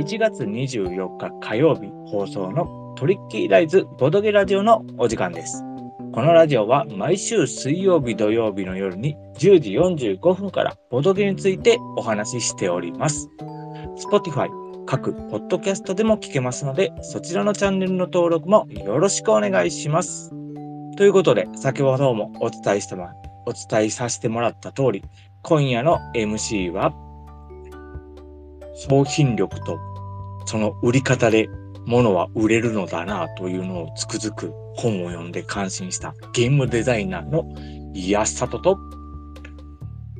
1月24日火曜日放送のトリッキーライズボドゲラジオのお時間です。このラジオは毎週水曜日土曜日の夜に10時45分からボドゲについてお話ししております。Spotify 各ポッドキャストでも聞けますので、そちらのチャンネルの登録もよろしくお願いします。ということで、先ほどもお伝えしたま、お伝えさせてもらった通り、今夜の MC は、商品力とその売り方で物は売れるのだなというのをつくづく本を読んで感心したゲームデザイナーの安里と、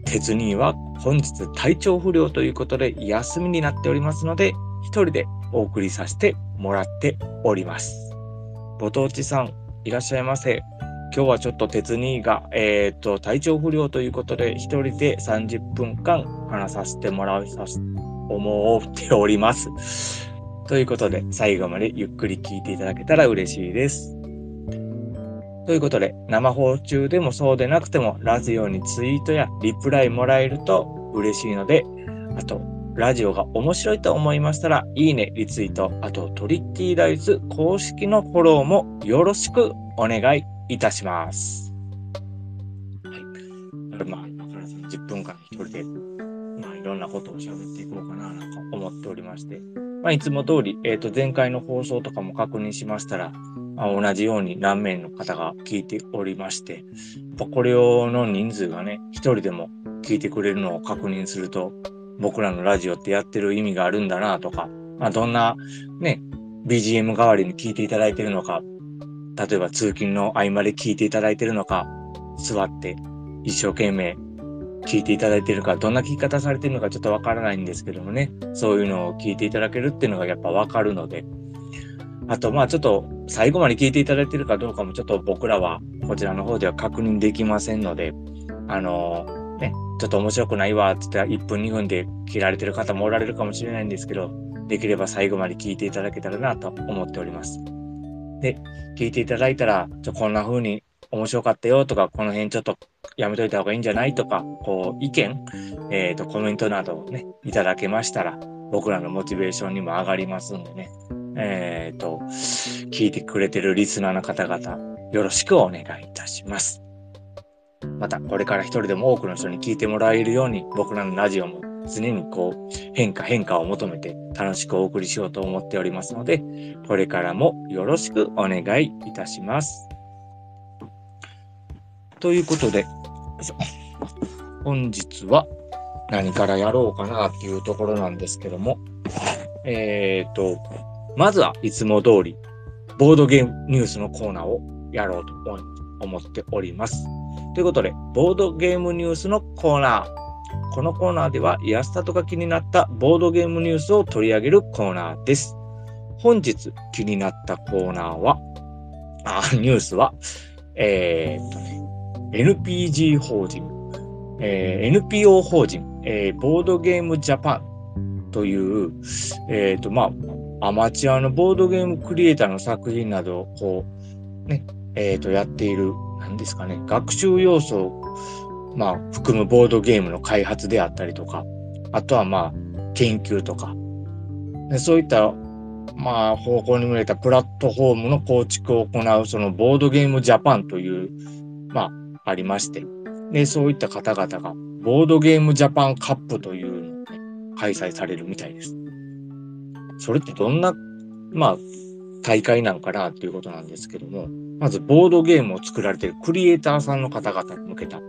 鉄兄は本日体調不良ということで休みになっておりますので、一人でお送りさせてもらっております。ご当地さん、いらっしゃいませ。今日はちょっと鉄兄が、えっ、と、体調不良ということで、一人で30分間話させてもらいさせ、思っております。ということで、最後までゆっくり聞いていただけたら嬉しいです。ということで、生放送中でもそうでなくても、ラジオにツイートやリプライもらえると嬉しいので、あと、ラジオが面白いと思いましたら、いいね、リツイート、あとトリッキーライズ公式のフォローもよろしくお願いいたします。はい。まあ、今から30分間一人で、なことを喋っていこうかな、なんか思っておりまして。まあ、いつも通り、えっ、と、前回の放送とかも確認しましたら、まあ、同じように何名の方が聞いておりまして、やこれをの人数がね、一人でも聞いてくれるのを確認すると、僕らのラジオってやってる意味があるんだなとか、まあ、どんなね、BGM 代わりに聞いていただいてるのか、例えば通勤の合間で聞いていただいてるのか、座って一生懸命聞いていただいてるか、どんな聞き方されてるのかちょっとわからないんですけどもね、そういうのを聞いていただけるっていうのがやっぱわかるので、あとまあちょっと最後まで聞いていただいてるかどうかもちょっと僕らはこちらの方では確認できませんので、あのね、ちょっと面白くないわって言ったら1分2分で切られてる方もおられるかもしれないんですけど、できれば最後まで聞いていただけたらなと思っております。で、聞いていただいたら、ちょこんな風に面白かったよとか、この辺ちょっとやめといた方がいいんじゃないとか、こう、意見、えっ、と、コメントなどをね、いただけましたら、僕らのモチベーションにも上がりますんでね、えっ、と、聞いてくれてるリスナーの方々、よろしくお願いいたします。また、これから一人でも多くの人に聞いてもらえるように、僕らのラジオも常にこう、変化変化を求めて楽しくお送りしようと思っておりますので、これからもよろしくお願いいたします。ということで、本日は何からやろうかなっていうところなんですけども、えっ、と、まずはいつも通り、ボードゲームニュースのコーナーをやろうと思っております。ということで、ボードゲームニュースのコーナー。このコーナーでは、安田とが気になったボードゲームニュースを取り上げるコーナーです。本日気になったコーナーは、あ、ニュースは、えーとね、NPG 法人、えー NPO 法人、えーボードゲームジャパン。という、えっと、まあ、アマチュアのボードゲームクリエイターの作品などを、こう、ね、えっと、やっている、何ですかね、学習要素を、まあ、含むボードゲームの開発であったりとか、あとはまあ、研究とか、でそういったまあ、方向に向けたプラットフォームの構築を行う、そのボードゲームジャパンという、まあ、ありまして、で、そういった方々が、ボードゲームジャパンカップというのをね、開催されるみたいです。それってどんな、まあ、大会なのかなっていうことなんですけども、まず、ボードゲームを作られているクリエイターさんの方々に向けた、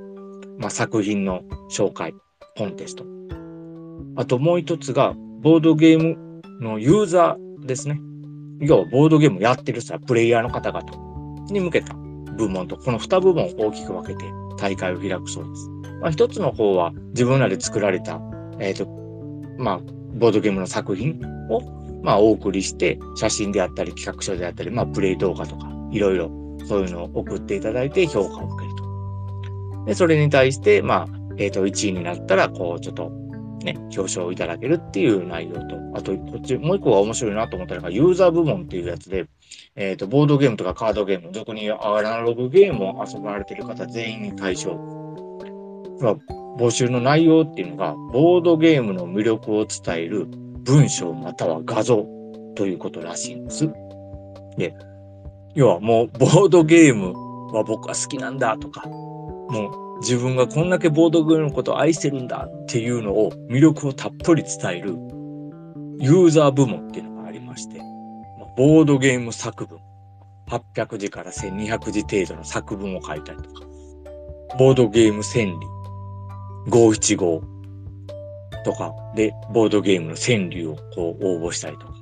まあ、作品の紹介、コンテスト。あともう一つが、ボードゲームのユーザーですね。要はボードゲームやってるさ、プレイヤーの方々に向けた部門と、この2部門を大きく分けて大会を開くそうです。まあ、一つの方は自分らで作られた、えっ、と、まあ、ボードゲームの作品を、まあ、お送りして、写真であったり、企画書であったり、まあ、プレイ動画とか、いろいろ、そういうのを送っていただいて評価を受けると。で、それに対して、まあ、えっ、と、1位になったら、こう、ちょっと、ね、表彰をいただけるっていう内容と、あと、こっち、もう一個が面白いなと思ったのが、ユーザー部門っていうやつで、えっ、と、ボードゲームとかカードゲーム、俗にアナログゲームを遊ばれている方全員に対象。まあ募集の内容っていうのが、ボードゲームの魅力を伝える文章または画像ということらしいんです。で、要はもうボードゲームは僕は好きなんだとか、もう自分がこんだけボードゲームのことを愛してるんだっていうのを魅力をたっぷり伝えるユーザー部門っていうのがありまして、ボードゲーム作文、800字から1200字程度の作文を書いたりとか、ボードゲーム千里、五七五とか。で、ボードゲームの川柳をこう応募したりとか、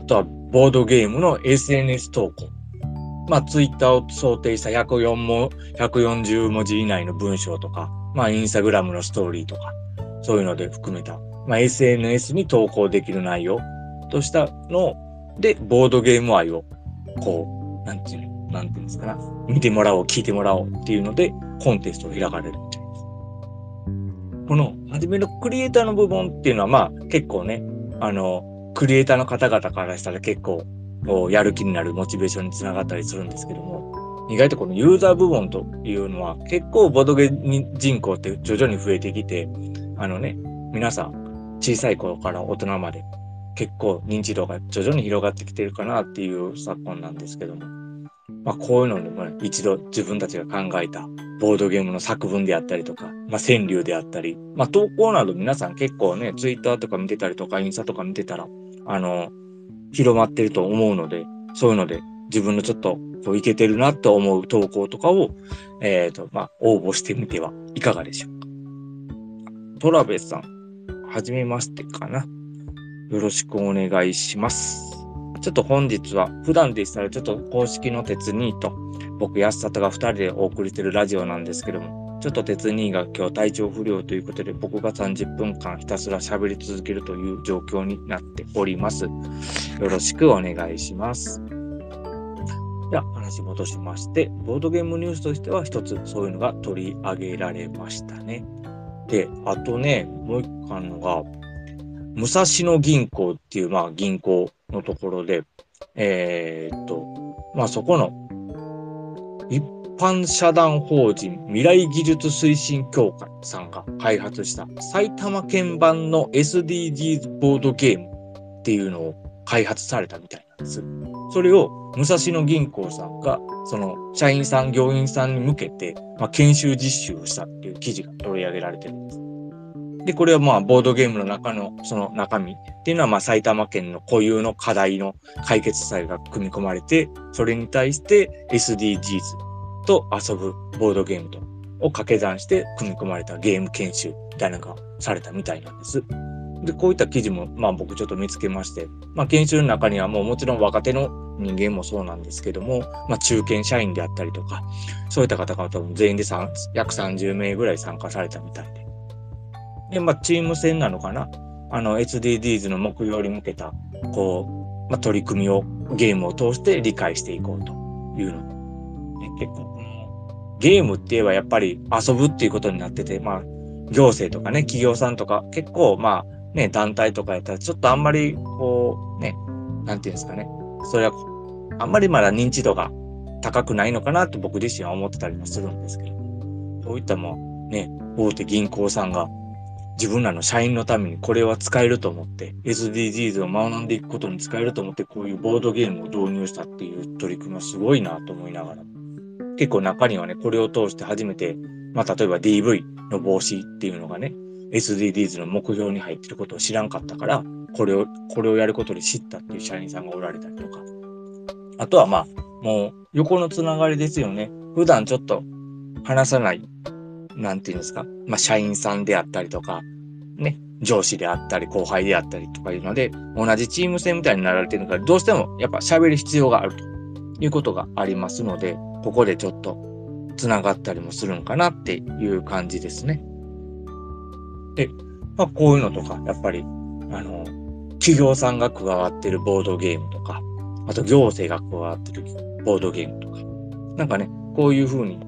あとはボードゲームの SNS 投稿。まあ、ツイッターを想定した104も、140文字以内の文章とか、まあ、インスタグラムのストーリーとか、そういうので含めた、まあ、SNS に投稿できる内容としたのをで、ボードゲーム愛を、こう、なんていうの、なんていうんですかな、見てもらおう、聞いてもらおうっていうので、コンテストを開かれるい。この、初めのクリエイターの部分っていうのは、まあ、結構ね、あの、クリエイターの方々からしたら結構、やる気になるモチベーションにつながったりするんですけども、意外とこのユーザー部門というのは結構ボードゲーム人口って徐々に増えてきて、あのね、皆さん小さい頃から大人まで結構認知度が徐々に広がってきてるかなっていう昨今なんですけども、まあこういうのにも一度自分たちが考えたボードゲームの作文であったりとか、まあ、川柳であったり、まあ、投稿など皆さん結構ね、ツイッターとか見てたりとか、インスタとか見てたら、あの、広まってると思うので、そういうので自分のちょっとこういけてるなと思う投稿とかを、えっ、ー、と、まあ、応募してみてはいかがでしょうか。トラベスさん、はじめましてかな。よろしくお願いします。ちょっと本日は、普段でしたらちょっと公式の鉄ニーと、僕、安里が2人でお送りしてるラジオなんですけども、ちょっと鉄兄が今日体調不良ということで、僕が30分間ひたすら喋り続けるという状況になっております。よろしくお願いします。では、話戻しまして、ボードゲームニュースとしては一つそういうのが取り上げられましたね。で、あとね、もう一個あるのが、武蔵野銀行っていう、まあ、銀行のところで、えー、っと、まあ、そこの一般社団法人未来技術推進協会さんが開発した埼玉県版の SDGs ボードゲームっていうのを開発されたみたいなんです。それを武蔵野銀行さんが、その社員さん、業員さんに向けて、まあ、研修実習をしたっていう記事が取り上げられてるんです。で、これはまあ、ボードゲームの中の、その中身っていうのは、まあ、埼玉県の固有の課題の解決策が組み込まれて、それに対して SDGs と遊ぶボードゲームと、を掛け算して組み込まれたゲーム研修みたいなのがされたみたいなんです。で、こういった記事も、まあ僕ちょっと見つけまして、まあ研修の中にはもうもちろん若手の人間もそうなんですけども、まあ中堅社員であったりとか、そういった方々も全員で約30名ぐらい参加されたみたいで、で、まあ、チーム戦なのかな？あの、SDGs の目標に向けた、こう、まあ、取り組みを、ゲームを通して理解していこうというの。ね、結構、ゲームって言えばやっぱり遊ぶっていうことになってて、まあ、行政とかね、企業さんとか、結構、まあ、ね、団体とかやったら、ちょっとあんまり、こう、ね、なんていうんですかね。それは、あんまりまだ認知度が高くないのかなって僕自身は思ってたりもするんですけど、こういったも、ね、大手銀行さんが自分らの社員のためにこれは使えると思って、SDGs を学んでいくことに使えると思って、こういうボードゲームを導入したっていう取り組みはすごいなと思いながら。結構中にはね、これを通して初めて、まあ例えば DV の防止っていうのがね、SDGs の目標に入ってることを知らんかったから、これを、これをやることで知ったっていう社員さんがおられたりとか。あとはまあ、もう横のつながりですよね。普段ちょっと話さないなんていうんですか、まあ、社員さんであったりとか、ね、上司であったり、後輩であったりとかいうので、同じチーム戦みたいになられてるから、どうしてもやっぱ喋る必要があるということがありますので、ここでちょっと繋がったりもするんかなっていう感じですね。で、まあ、こういうのとか、やっぱり、あの、企業さんが加わってるボードゲームとか、あと行政が加わってるボードゲームとか、なんかね、こういう風に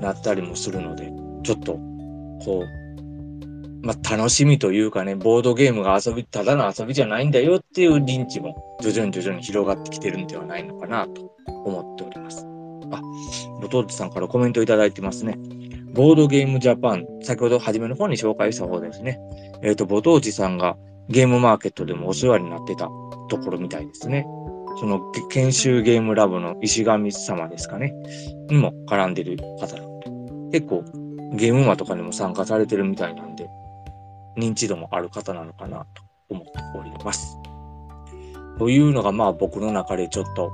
なったりもするので、ちょっと、こう、まあ、楽しみというかね、ボードゲームが遊び、ただの遊びじゃないんだよっていう認知も徐々に徐々に広がってきてるんではないのかなと思っております。あ、ボトーチさんからコメントいただいてますね。ボードゲームジャパン、先ほど初めの方に紹介した方ですね。えっ、ー、と、ボトーチさんがゲームマーケットでもお世話になってたところみたいですね。その研修ゲームラボの石神様ですかね。にも絡んでる方なので。結構ゲームマとかにも参加されてるみたいなんで、認知度もある方なのかなと思っております。というのがまあ僕の中でちょっと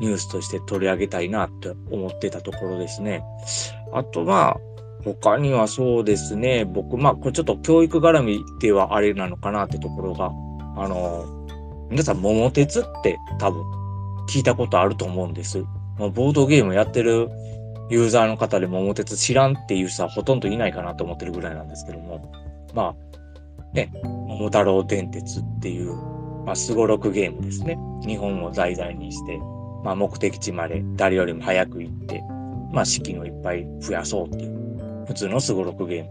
ニュースとして取り上げたいなって思ってたところですね。あとまあ他にはそうですね、僕まあこれちょっと教育絡みではあれなのかなってところが、あの、皆さん桃鉄って多分聞いたことあると思うんです。まあ、ボードゲームやってるユーザーの方で桃鉄知らんっていう人はほとんどいないかなと思ってるぐらいなんですけども、まあ、ね、桃太郎電鉄っていう、まあ、すごろくゲームですね。日本を題材にして、まあ、目的地まで誰よりも早く行って、まあ、資金をいっぱい増やそうっていう、普通のすごろくゲーム。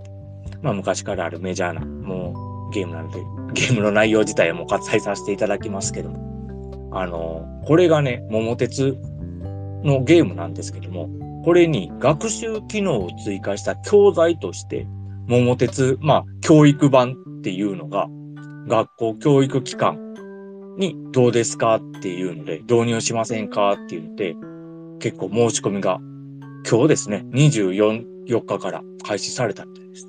まあ、昔からあるメジャーな、もう、ゲームなので、ゲームの内容自体はもう割愛させていただきますけども、あの、これがね、桃鉄のゲームなんですけども、これに学習機能を追加した教材として、桃鉄、まあ、教育版っていうのが、学校教育機関にどうですかっていうので、導入しませんかっていうので、結構申し込みが今日ですね、24、4日から開始されたみたいです。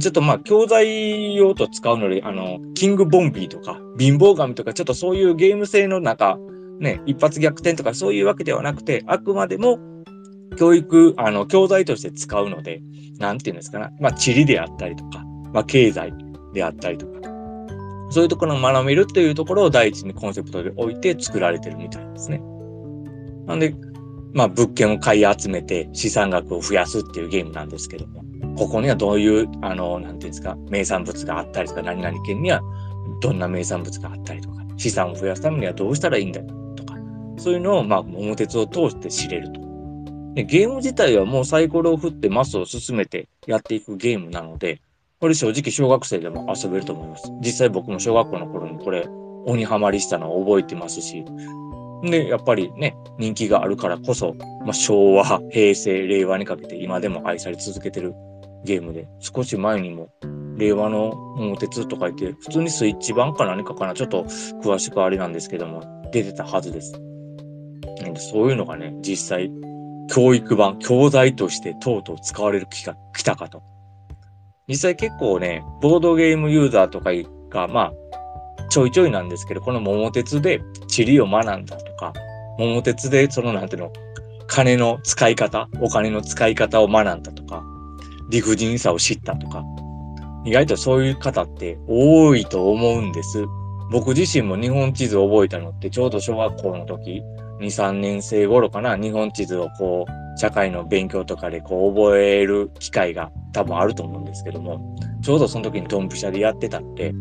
ちょっとまあ、教材用と使うので、あの、キングボンビーとか、貧乏神とか、ちょっとそういうゲーム性の中、ね、一発逆転とかそういうわけではなくて、あくまでも教育、あの、教材として使うので、なんていうんですかね。まあ、地理であったりとか、まあ、経済であったりとか、そういうところを学べるというところを第一にコンセプトで置いて作られてるみたいですね。なんで、まあ、物件を買い集めて資産額を増やすっていうゲームなんですけども、ここにはどういう、あの、なんていうんですか、名産物があったりとか、何々県にはどんな名産物があったりとか、資産を増やすためにはどうしたらいいんだとか、そういうのを、まあ、桃鉄を通して知れると。でゲーム自体はもうサイコロを振ってマスを進めてやっていくゲームなので、これ正直小学生でも遊べると思います。実際僕も小学校の頃にこれ鬼ハマりしたのを覚えてますし、で、やっぱりね、人気があるからこそ、まあ、昭和、平成、令和にかけて今でも愛され続けてるゲームで、少し前にも令和の桃鉄とか言って、普通にスイッチ版か何かかな、ちょっと詳しくあれなんですけども、出てたはずです。そういうのがね、実際教育版、教材としてとうとう使われる気が来たかと。実際結構ね、ボードゲームユーザーとかが、まあ、ちょいちょいなんですけど、この桃鉄で地理を学んだとか、桃鉄でそのなんていうの、金の使い方、お金の使い方を学んだとか、理不尽さを知ったとか、意外とそういう方って多いと思うんです。僕自身も日本地図を覚えたのってちょうど小学校の時、2、3年生頃かな、日本地図をこう、社会の勉強とかでこう覚える機会が多分あると思うんですけども、ちょうどその時にドンピシャでやってたんで、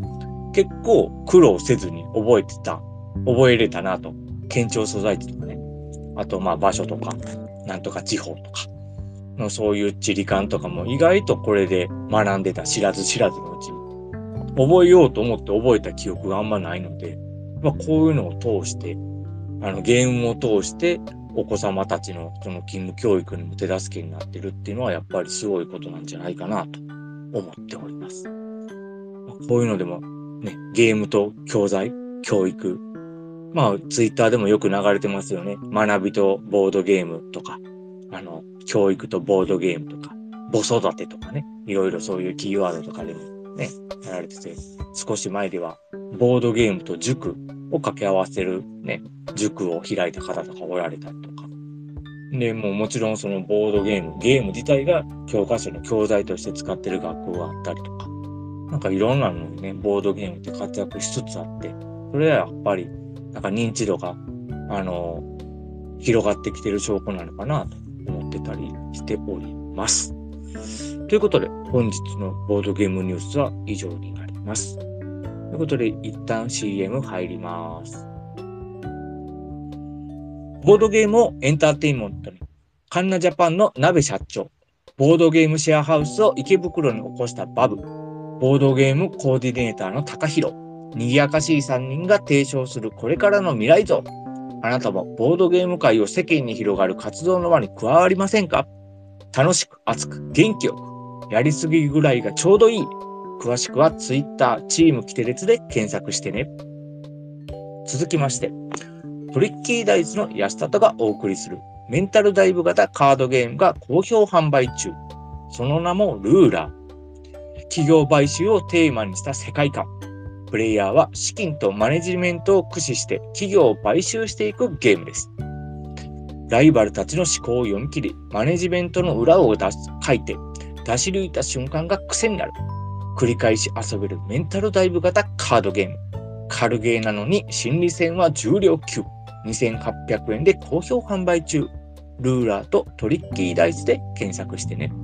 結構苦労せずに覚えてた、覚えれたなと。県庁所在地とかね。あとまあ場所とか、なんとか地方とかのそういう地理感とかも意外とこれで学んでた知らず知らずのうちに。覚えようと思って覚えた記憶があんまないので、まあこういうのを通してあの、ゲームを通してお子様たちのその勤務教育にも手助けになってるっていうのはやっぱりすごいことなんじゃないかなと思っております。こういうのでもね、ゲームと教材、教育。まあ、ツイッターでもよく流れてますよね。学びとボードゲームとか、あの、教育とボードゲームとか、母育てとかね、いろいろそういうキーワードとかでもね、やられてて、少し前では、ボードゲームと塾を掛け合わせるね、塾を開いた方とかおられたりとか。で、もうもちろんそのボードゲーム、ゲーム自体が教科書の教材として使ってる学校があったりとか、なんかいろんなのにね、ボードゲームって活躍しつつあって、それはやっぱり、なんか認知度が、あの、広がってきてる証拠なのかなと思ってたりしております。ということで、本日のボードゲームニュースは以上になります。ということで、一旦 CM 入ります。ボードゲームをエンターテインメントに、カンナジャパンの鍋社長、ボードゲームシェアハウスを池袋に起こしたバブ、ボードゲームコーディネーターの高弘、賑やかしい3人が提唱するこれからの未来像。あなたもボードゲーム界を世間に広がる活動の輪に加わりませんか？楽しく、熱く、元気よく、やりすぎぐらいがちょうどいい。詳しくは Twitter チームキテレツで検索してね。続きまして、トリッキーダイスの安里がお送りするメンタルダイブ型カードゲームが好評販売中。その名もルーラー。企業買収をテーマにした世界観。プレイヤーは資金とマネジメントを駆使して企業を買収していくゲームです。ライバルたちの思考を読み切り、マネジメントの裏を出す書いて、出し抜いた瞬間が癖になる。繰り返し遊べるメンタルダイブ型カードゲーム。軽ゲーなのに心理戦は重量級。2800円で好評販売中。ルーラーとトリッキーダイスで検索してね。ト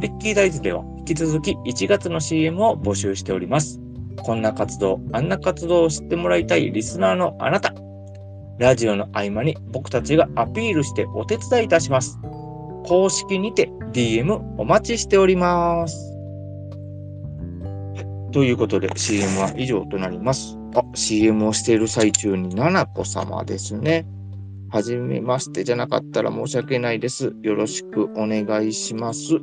リッキーダイスでは引き続き1月の CM を募集しております。こんな活動、あんな活動を知ってもらいたいリスナーのあなた。ラジオの合間に僕たちがアピールしてお手伝いいたします。公式にて DM お待ちしております。ということで CM は以上となります。あ、CM をしている最中に、ななこ様ですね。はじめましてじゃなかったら申し訳ないです。よろしくお願いします。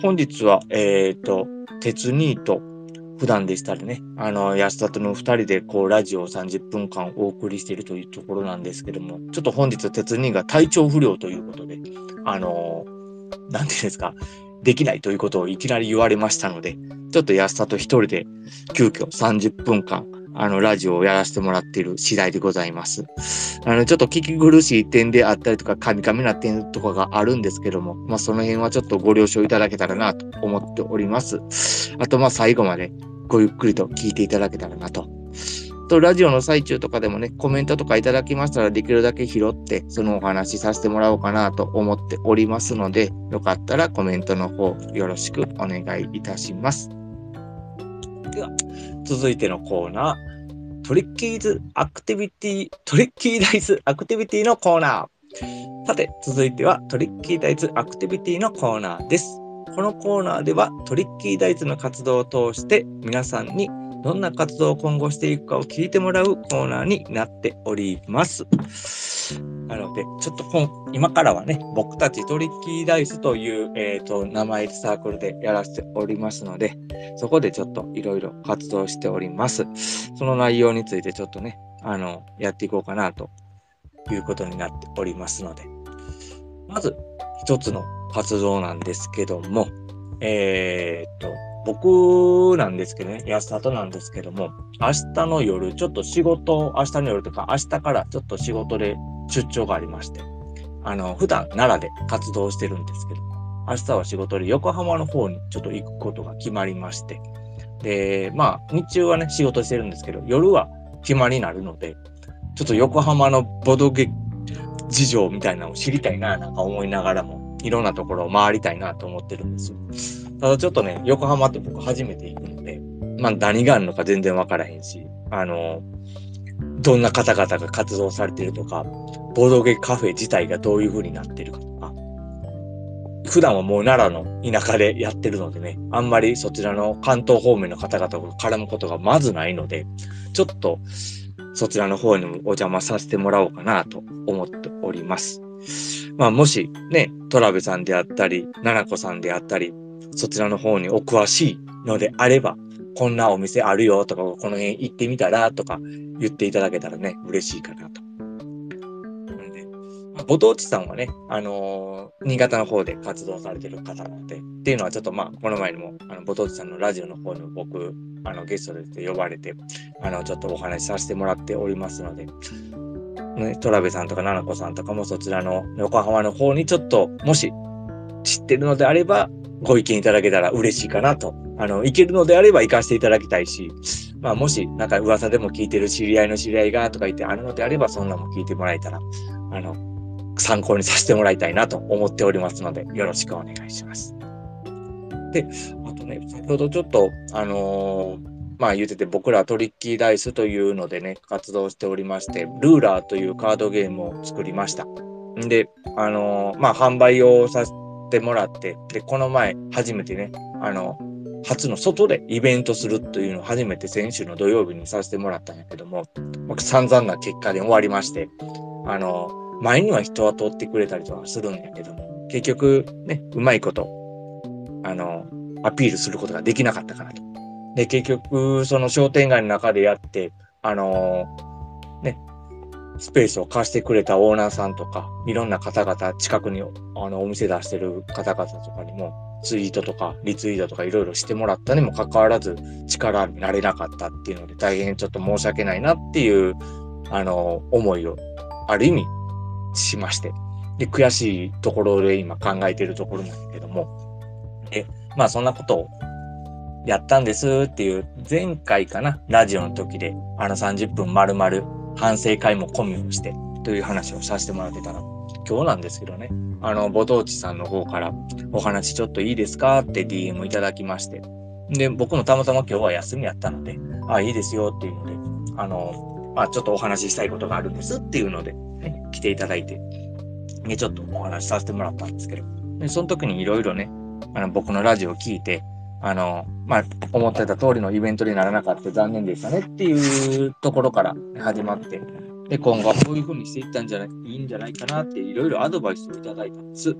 本日は、えっ、ー、と、鉄ニート、普段でしたらね、あの、安田との二人でこう、ラジオを30分間お送りしているというところなんですけども、ちょっと本日鉄人が体調不良ということで、あの、なんていうんですか、できないということをいきなり言われましたので、ちょっと安田と一人で急遽30分間あの、ラジオをやらせてもらっている次第でございます。あの、ちょっと聞き苦しい点であったりとか、カミカミな点とかがあるんですけども、まあ、その辺はちょっとご了承いただけたらなと思っております。あと、まあ、最後までごゆっくりと聞いていただけたらなと。と、ラジオの最中とかでもね、コメントとかいただきましたら、できるだけ拾って、そのお話しさせてもらおうかなと思っておりますので、よかったらコメントの方、よろしくお願いいたします。では、続いてのコーナー、トリッキーズアクティビティ、トリッキーダイスアクティビティのコーナー。さて、続いてはトリッキーダイスアクティビティのコーナーです。このコーナーではトリッキーダイスの活動を通して皆さんにどんな活動を今後していくかを聞いてもらうコーナーになっております。なので、ちょっと今からはね、僕たちトリッキーダイスという、えーと、名前でサークルでやらせておりますので、そこでちょっといろいろ活動しております。その内容についてちょっとね、あの、やっていこうかなということになっておりますので、まず一つの活動なんですけども、えー、っと、僕なんですけどね、安里なんですけども、明日の夜、ちょっと仕事、明日の夜とか、明日からちょっと仕事で出張がありまして、あの、普段奈良で活動してるんですけど、明日は仕事で横浜の方にちょっと行くことが決まりまして、で、まあ、日中はね、仕事してるんですけど、夜は暇になるので、ちょっと横浜のボドゲ事情みたいなのを知りたいな、なんか思いながらも、いろんなところを回りたいなと思ってるんですよ。ただちょっとね、横浜って僕初めて行くので、まあ何があるのか全然わからへんし、あの、どんな方々が活動されてるとか、ボードゲカフェ自体がどういう風になってるかとか、普段はもう奈良の田舎でやってるのでね、あんまりそちらの関東方面の方々が絡むことがまずないので、ちょっとそちらの方にもお邪魔させてもらおうかなと思っております。まあもしね、トラベさんであったり、奈々子さんであったり、そちらの方にお詳しいのであれば、こんなお店あるよとか、この辺行ってみたらとか言っていただけたらね、嬉しいかなと。なんで、ご当地さんはね、あのー、新潟の方で活動されてる方なので、っていうのはちょっとまあ、この前にも、あの、ご当地さんのラジオの方に僕、あの、ゲストで呼ばれて、あの、ちょっとお話しさせてもらっておりますので、ね、トラベさんとか、奈々子さんとかもそちらの横浜の方にちょっと、もし知ってるのであれば、ご意見いただけたら嬉しいかなと。あの、行けるのであれば行かせていただきたいし、まあ、もし、なんか噂でも聞いてる知り合いの知り合いがとか言ってあるのであれば、そんなも聞いてもらえたら、あの、参考にさせてもらいたいなと思っておりますので、よろしくお願いします。で、あとね、先ほどちょっと、あのー、まあ言ってて、僕らトリッキーダイスというのでね、活動しておりまして、ルーラーというカードゲームを作りました。んで、あのー、まあ販売をさせてもらって、で、この前、初めてね、あの、初の外でイベントするというのを初めて先週の土曜日にさせてもらったんやけども、僕散々な結果で終わりまして、あの、前には人は通ってくれたりとかするんやけども、結局ね、うまいこと、あの、アピールすることができなかったからと。で、結局、その商店街の中でやって、あの、ね、スペースを貸してくれたオーナーさんとか、いろんな方々、近くにあのお店出してる方々とかにも、ツイートとかリツイートとかいろいろしてもらったにもかかわらず力になれなかったっていうので大変ちょっと申し訳ないなっていうあの思いをある意味しまして。で悔しいところで今考えてるところなんだけども。でまあそんなことをやったんですっていう前回かなラジオの時であの30分丸々反省会も込みをしてという話をさせてもらってたら今日なんですけどね。あの、ぼとうちさんの方からお話ちょっといいですか？って DM いただきまして。で、僕もたまたま今日は休みやったので、あ、いいですよっていうので、あの、まあ、ちょっとお話ししたいことがあるんですっていうので、ね、来ていただいて、で、ちょっとお話しさせてもらったんですけど、で、その時にいろいろね、あの、僕のラジオを聞いて、あの、まあ、思ってた通りのイベントにならなかった残念でしたねっていうところから始まって、で、今後はこういうふうにしていったんじゃない、いいんじゃないかなっていろいろアドバイスをいただいたんです。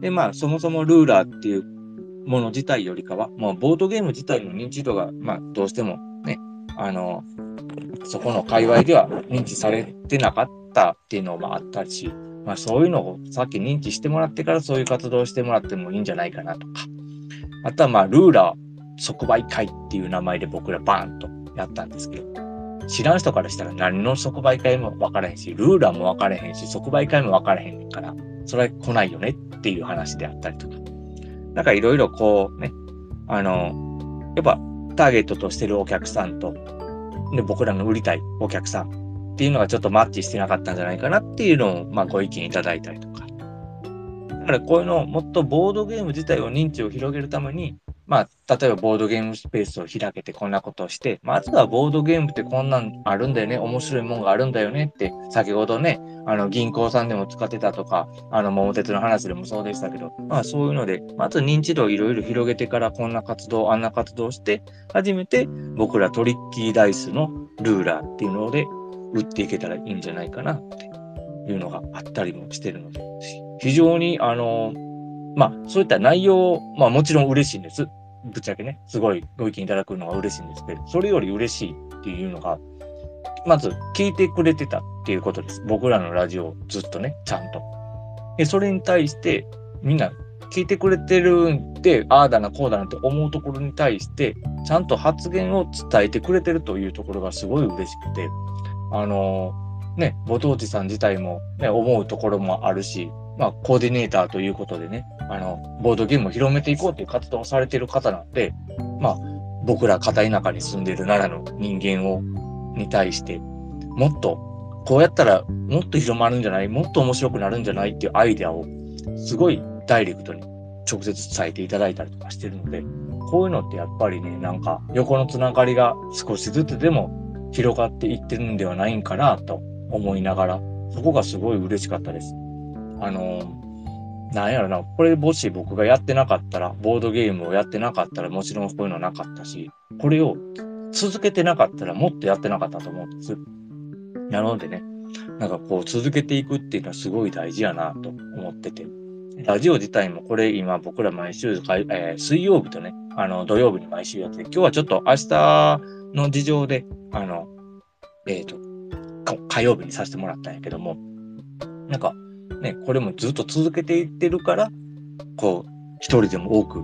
で、まあ、そもそもルーラーっていうもの自体よりかは、もうボードゲーム自体の認知度が、まあ、どうしてもね、あの、そこの界隈では認知されてなかったっていうのもあったし、まあ、そういうのをさっき認知してもらってからそういう活動をしてもらってもいいんじゃないかなとか、あとはまあ、ルーラー即売会っていう名前で僕らバーンとやったんですけど、知らん人からしたら何の即売会も分からへんし、ルーラーも分からへんし、即売会も分からへんから、それは来ないよねっていう話であったりとか。なんかいろいろこうね、あの、やっぱターゲットとしてるお客さんと、で、僕らの売りたいお客さんっていうのがちょっとマッチしてなかったんじゃないかなっていうのを、まあご意見いただいたりとか。からこういうのをもっとボードゲーム自体を認知を広げるために、まあ、例えばボードゲームスペースを開けてこんなことをして、まずはボードゲームってこんなんあるんだよね、面白いもんがあるんだよねって、先ほどね、あの銀行さんでも使ってたとか、あの桃鉄の話でもそうでしたけど、まあそういうので、まず認知度をいろいろ広げてからこんな活動、あんな活動をして、初めて僕らトリッキーダイスのルーラーっていうので売っていけたらいいんじゃないかなって。いうのがあったりもしてるので、非常にあの、まあそういった内容、まあもちろん嬉しいんです。ぶっちゃけね、すごいご意見いただくのが嬉しいんですけど、それより嬉しいっていうのが、まず聞いてくれてたっていうことです。僕らのラジオをずっとね、ちゃんと。で、それに対して、みんな聞いてくれてるんで、ああだな、こうだなって思うところに対して、ちゃんと発言を伝えてくれてるというところがすごい嬉しくて、あのー、ね、ご当地さん自体もね、思うところもあるし、まあ、コーディネーターということでね、あの、ボードゲームを広めていこうという活動をされている方なんで、まあ、僕ら片田舎に住んでいる奈良の人間を、に対して、もっと、こうやったらもっと広まるんじゃないもっと面白くなるんじゃないっていうアイデアを、すごいダイレクトに直接伝えていただいたりとかしてるので、こういうのってやっぱりね、なんか横のつながりが少しずつでも広がっていってるんではないんかなと思いながら、そこがすごい嬉しかったです。あの、なんやろな、これもし僕がやってなかったら、ボードゲームをやってなかったら、もちろんこういうのなかったし、これを続けてなかったらもっとやってなかったと思うんです。なのでね、なんかこう続けていくっていうのはすごい大事やなと思ってて。ラジオ自体もこれ今僕ら毎週、えー、水曜日とね、あの土曜日に毎週やって、今日はちょっと明日の事情で、あの、えっ、ー、と、火曜日にさせてもらったんやけども、なんか、ね、これもずっと続けていってるから、こう、一人でも多く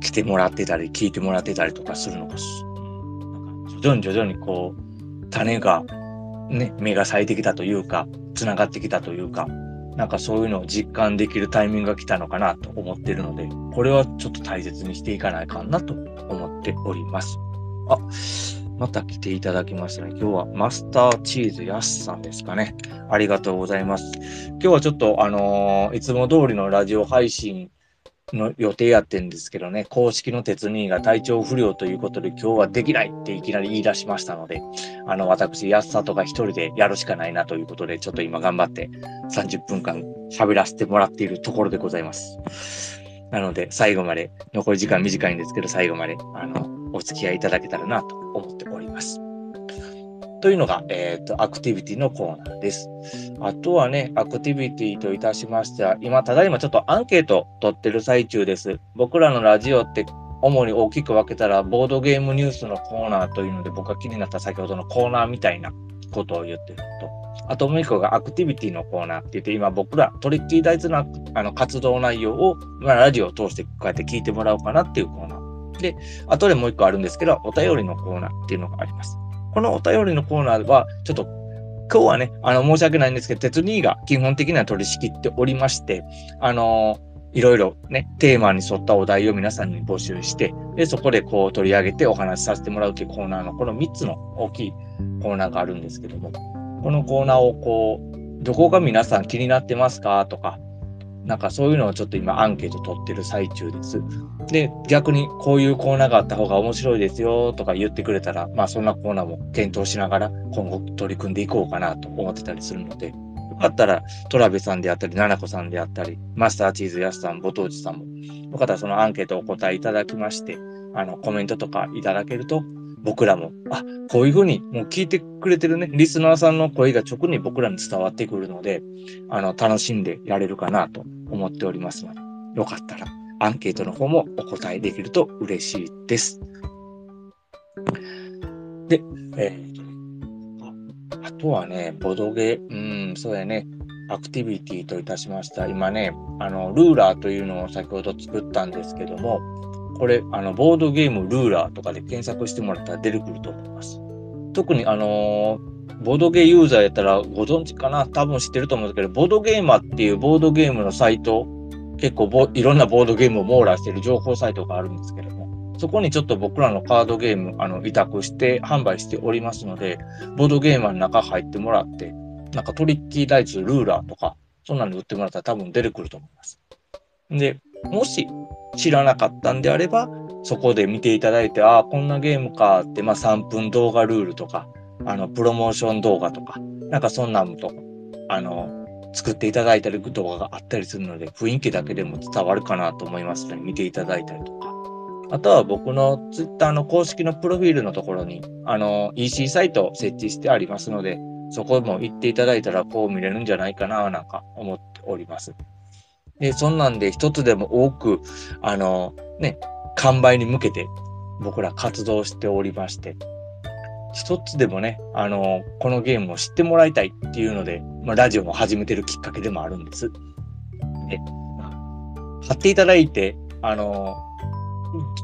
来てもらってたり、聞いてもらってたりとかするのが、徐々に徐々にこう、種が、ね、芽が咲いてきたというか、繋がってきたというか、なんかそういうのを実感できるタイミングが来たのかなと思ってるので、これはちょっと大切にしていかないかなと思っております。あ、また来ていただきましたね。今日はマスターチーズやすさんですかね。ありがとうございます。今日はちょっとあのー、いつも通りのラジオ配信の予定やってんですけどね、公式の鉄人が体調不良ということで今日はできないっていきなり言い出しましたので、あの、私、安さとか一人でやるしかないなということで、ちょっと今頑張って30分間喋らせてもらっているところでございます。なので、最後まで、残り時間短いんですけど、最後まで、あの、お付き合いいただけたらなと思っております。というのが、えっ、ー、と、アクティビティのコーナーです。あとはね、アクティビティといたしましては、今、ただいまちょっとアンケート取ってる最中です。僕らのラジオって主に大きく分けたら、ボードゲームニュースのコーナーというので、僕が気になった先ほどのコーナーみたいなことを言ってると。あともう一個がアクティビティのコーナーって言って、今僕らトリッキー大豆のあの活動内容を、まあ、ラジオを通してこうやって聞いてもらおうかなっていうコーナー。で、後でもう一個あるんですけど、お便りのコーナーっていうのがあります。このお便りのコーナーは、ちょっと今日はね、あの、申し訳ないんですけど、鉄2が基本的には取り仕切っておりまして、あのいろいろね、テーマに沿ったお題を皆さんに募集して、で、そこでこう取り上げてお話しさせてもらうというコーナーの、この3つの大きいコーナーがあるんですけども、このコーナーをこう、どこが皆さん気になってますか？とか、なんかそういうのをちょっと今アンケート取ってる最中です。で、逆にこういうコーナーがあった方が面白いですよとか言ってくれたら、まあそんなコーナーも検討しながら今後取り組んでいこうかなと思ってたりするので、よかったらトラベさんであったり、ナナコさんであったり、マスターチーズヤスさん、ボトウチさんも、よかったらそのアンケートお答えいただきまして、あの、コメントとかいただけると僕らも、あ、こういうふうに、もう聞いてくれてるね、リスナーさんの声が直に僕らに伝わってくるので、あの、楽しんでやれるかなと思っておりますので、よかったらアンケートの方もお答えできると嬉しいです。で、えー、あとはね、ボドゲ、うん、そうやね、アクティビティといたしました。今ね、あの、ルーラーというのを先ほど作ったんですけども、これ、あの、ボードゲームルーラーとかで検索してもらったら出てくると思います。特に、あの、ボードゲーユーザーやったらご存知かな？多分知ってると思うんですけど、ボードゲーマーっていうボードゲームのサイト、結構いろんなボードゲームを網羅している情報サイトがあるんですけども、そこにちょっと僕らのカードゲーム、あの、委託して販売しておりますので、ボードゲーマーの中入ってもらって、なんかトリッキーダイツ、ルーラーとか、そんなの売ってもらったら多分出てくると思います。で、もし知らなかったんであれば、そこで見ていただいて、ああ、こんなゲームかって、まあ3分動画ルールとか、あの、プロモーション動画とか、なんかそんなんと、あの、作っていただいたり動画があったりするので、雰囲気だけでも伝わるかなと思いますので、見ていただいたりとか。あとは僕のツイッターの公式のプロフィールのところに、あの、EC サイトを設置してありますので、そこも行っていただいたらこう見れるんじゃないかな、なんか思っております。で、そんなんで一つでも多く、あの、ね、完売に向けて僕ら活動しておりまして、一つでもね、あの、このゲームを知ってもらいたいっていうので、まあ、ラジオも始めてるきっかけでもあるんです。で、貼っていただいて、あの、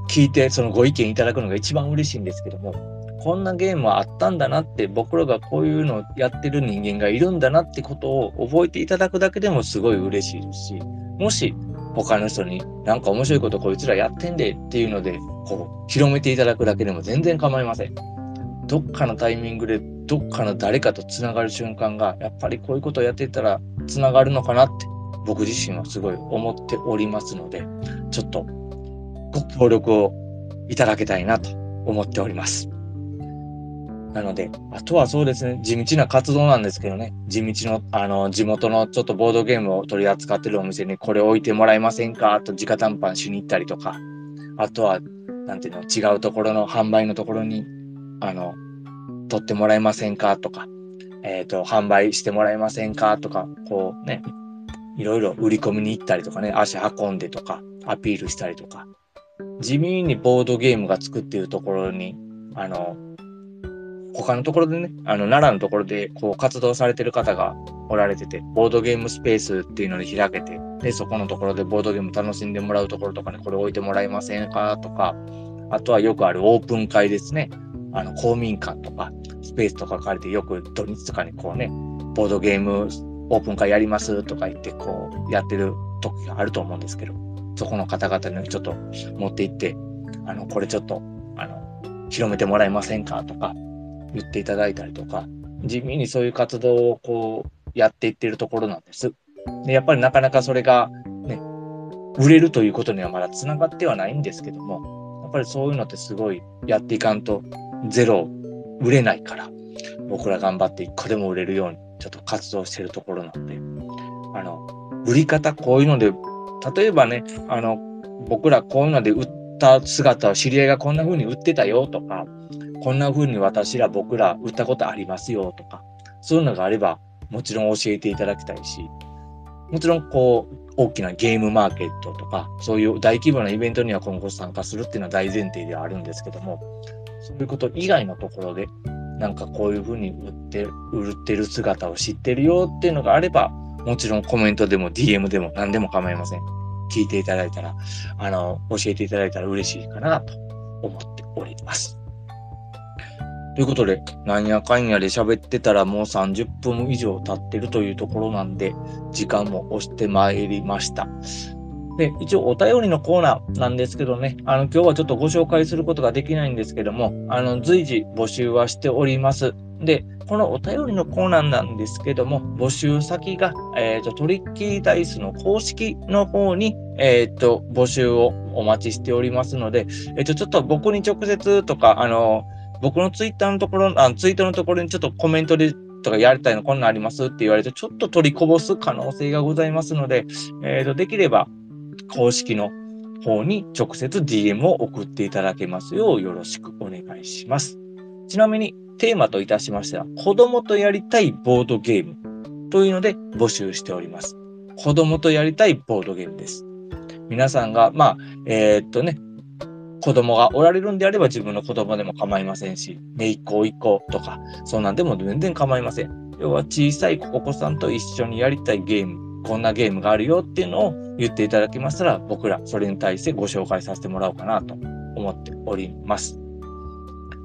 聞いて、そのご意見いただくのが一番嬉しいんですけども、こんなゲームはあったんだなって、僕らがこういうのをやってる人間がいるんだなってことを覚えていただくだけでもすごい嬉しいですし、もし他の人になんか面白いことこいつらやってんでっていうので、こう、広めていただくだけでも全然構いません。どっかのタイミングでどっかの誰かと繋がる瞬間が、やっぱりこういうことをやってたら繋がるのかなって僕自身はすごい思っておりますので、ちょっとご協力をいただけたいなと思っております。なので、あとはそうですね、地道な活動なんですけどね、地道の、あの、地元のちょっとボードゲームを取り扱ってるお店にこれ置いてもらえませんか？と直談判しに行ったりとか、あとは、なんていうの、違うところの販売のところに、あの、取ってもらえませんか？とか、えっ、ー、と、販売してもらえませんか？とか、こうね、いろいろ売り込みに行ったりとかね、足運んでとか、アピールしたりとか、地味にボードゲームが作っているところに、あの、他のところでね、あの、奈良のところで、こう、活動されてる方がおられてて、ボードゲームスペースっていうので開けて、で、そこのところでボードゲーム楽しんでもらうところとかね、これ置いてもらえませんかとか、あとはよくあるオープン会ですね。あの、公民館とか、スペースとか借りて、よく土日とかにこうね、ボードゲームオープン会やりますとか言って、こう、やってる時があると思うんですけど、そこの方々にちょっと持って行って、あの、これちょっと、あの、広めてもらえませんかとか、言っていただいたりとか、地味にそういう活動をこうやっていってるところなんです。で、やっぱりなかなかそれがね、売れるということにはまだ繋がってはないんですけども、やっぱりそういうのってすごいやっていかんとゼロ売れないから、僕ら頑張って一個でも売れるようにちょっと活動してるところなんで、あの、売り方こういうので、例えばね、あの、僕らこういうので売った姿を知り合いがこんな風に売ってたよとか、こんな風に私ら僕ら売ったことありますよとか、そういうのがあれば、もちろん教えていただきたいし、もちろんこう、大きなゲームマーケットとか、そういう大規模なイベントには今後参加するっていうのは大前提ではあるんですけども、そういうこと以外のところで、なんかこういうふうに売って売ってる姿を知ってるよっていうのがあれば、もちろんコメントでも DM でも何でも構いません。聞いていただいたら、あの、教えていただいたら嬉しいかなと思っております。ということで、なんやかんやで喋ってたらもう30分以上経ってるというところなんで、時間も押してまいりました。で、一応お便りのコーナーなんですけどね、あの、今日はちょっとご紹介することができないんですけども、あの、随時募集はしております。で、このお便りのコーナーなんですけども、募集先が、え、ー、と、トリッキーダイスの公式の方に、えっ、ー、と、募集をお待ちしておりますので、えっ、ー、と、ちょっと僕に直接とか、あの、僕のツイッターのところ、あの、ツイートのところにちょっとコメントでとかやりたいのこんなんありますって言われて、ちょっと取りこぼす可能性がございますので、えっ、と、できれば公式の方に直接 DM を送っていただけますようよろしくお願いします。ちなみにテーマといたしましては、子供とやりたいボードゲームというので募集しております。子供とやりたいボードゲームです。皆さんが、まあ、えー、っとね、子供がおられるんであれば自分の子供でも構いませんし、めいっ子、いっ子とか、そんなんでも全然構いません。要は小さいお子さんと一緒にやりたいゲーム、こんなゲームがあるよっていうのを言っていただけましたら、僕らそれに対してご紹介させてもらおうかなと思っております。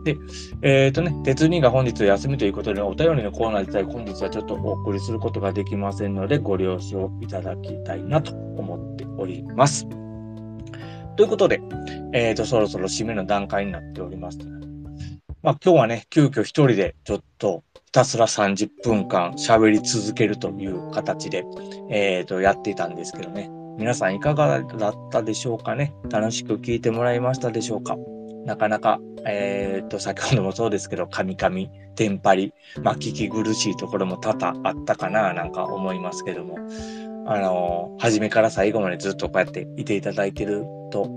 で、えっ、ー、とね、鉄人が本日休みということで、お便りのコーナー自体本日はちょっとお送りすることができませんので、ご了承いただきたいなと思っております。ということで、えっ、ー、と、そろそろ締めの段階になっております。まあ、今日はね、急遽一人でちょっとひたすら30分間喋り続けるという形で、えー、と、やっていたんですけどね。皆さんいかがだったでしょうかね？楽しく聞いてもらいましたでしょうか？なかなか、えっ、ー、と、先ほどもそうですけど、カミカミ、テンパリ、まあ、聞き苦しいところも多々あったかな、なんか思いますけども、あのー、初めから最後までずっとこうやっていていただいてると、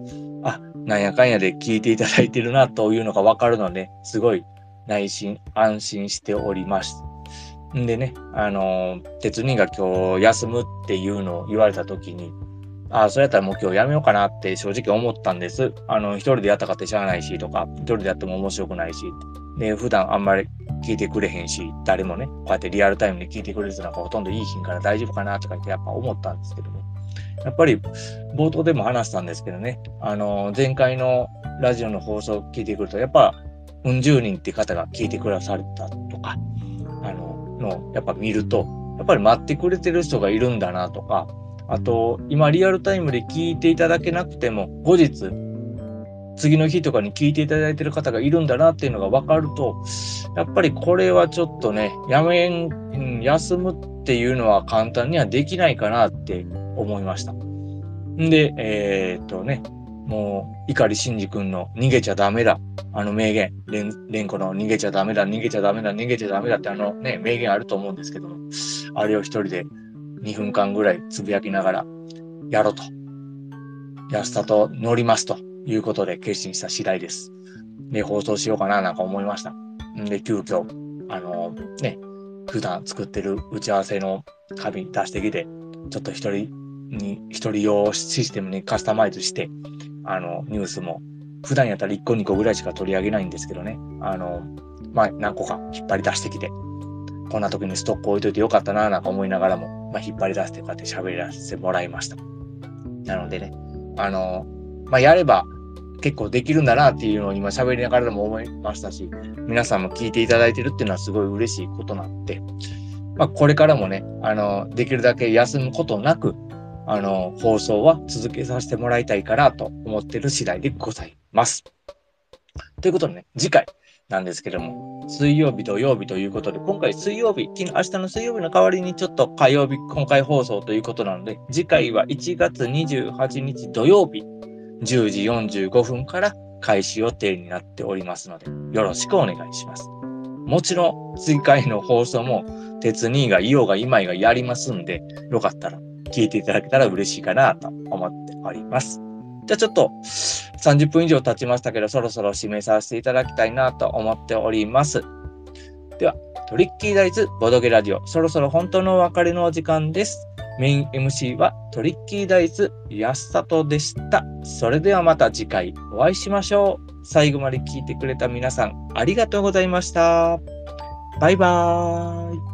あ、なんやかんやで聞いていただいてるなというのがわかるので、すごい内心安心しております。んでね、あの、鉄人が今日休むっていうのを言われた時に、ああ、それやったらもう今日やめようかなって正直思ったんです。あの、一人でやったかってしゃあないしとか、一人でやっても面白くないし、で、普段あんまり聞いてくれへんし、誰もね、こうやってリアルタイムで聞いてくれる人なんかほとんどいい日から大丈夫かなとか言ってやっぱ思ったんですけども、やっぱり冒頭でも話したんですけどね、あの、前回のラジオの放送を聞いてくると、やっぱうん十人って方が聞いてくださったとか、あの、の、やっぱ見ると、やっぱり待ってくれてる人がいるんだなとか、あと、今リアルタイムで聞いていただけなくても、後日、次の日とかに聞いていただいてる方がいるんだなっていうのが分かると、やっぱりこれはちょっとね、やめん、休むっていうのは簡単にはできないかなって思いました。んで、えー、っとね、もう、碇シンジ君の逃げちゃダメだ。あの名言。レン、レンコの逃げちゃダメだ、逃げちゃダメだ、逃げちゃダメだってあのね、名言あると思うんですけど、あれを一人で2分間ぐらいつぶやきながら、やろうと。安田と乗りますということで決心した次第です。で、放送しようかななんか思いました。んで、急遽、あのね、普段作ってる打ち合わせの紙出してきて、ちょっと一人に、一人用システムにカスタマイズして、あの、ニュースも、普段やったら1個2個ぐらいしか取り上げないんですけどね、あの、まあ、何個か引っ張り出してきて、こんな時にストック置いといてよかったな、なんか思いながらも、まあ、引っ張り出してこうやって喋らせてもらいました。なのでね、あの、まあ、やれば結構できるんだなっていうのを今喋りながらでも思いましたし、皆さんも聞いていただいてるっていうのはすごい嬉しいことなんで、まあ、これからもね、あの、できるだけ休むことなく、あの、放送は続けさせてもらいたいかなと思ってる次第でございます。ということでね、次回なんですけども、水曜日、土曜日ということで、今回水曜日、昨日明日の水曜日の代わりにちょっと火曜日、今回放送ということなので、次回は1月28日土曜日、10時45分から開始予定になっておりますので、よろしくお願いします。もちろん、次回の放送も、鉄兄が、イオが、今井がやりますんで、よかったら聞いていただけたら嬉しいかなと思っております。じゃあちょっと30分以上経ちましたけど、そろそろ締めさせていただきたいなと思っております。では、トリッキーダイズボドゲラジオ、そろそろ本当のお別れのお時間です。メイン MC はトリッキーダイズ安里でした。それではまた次回お会いしましょう。最後まで聞いてくれた皆さん、ありがとうございました。バイバーイ。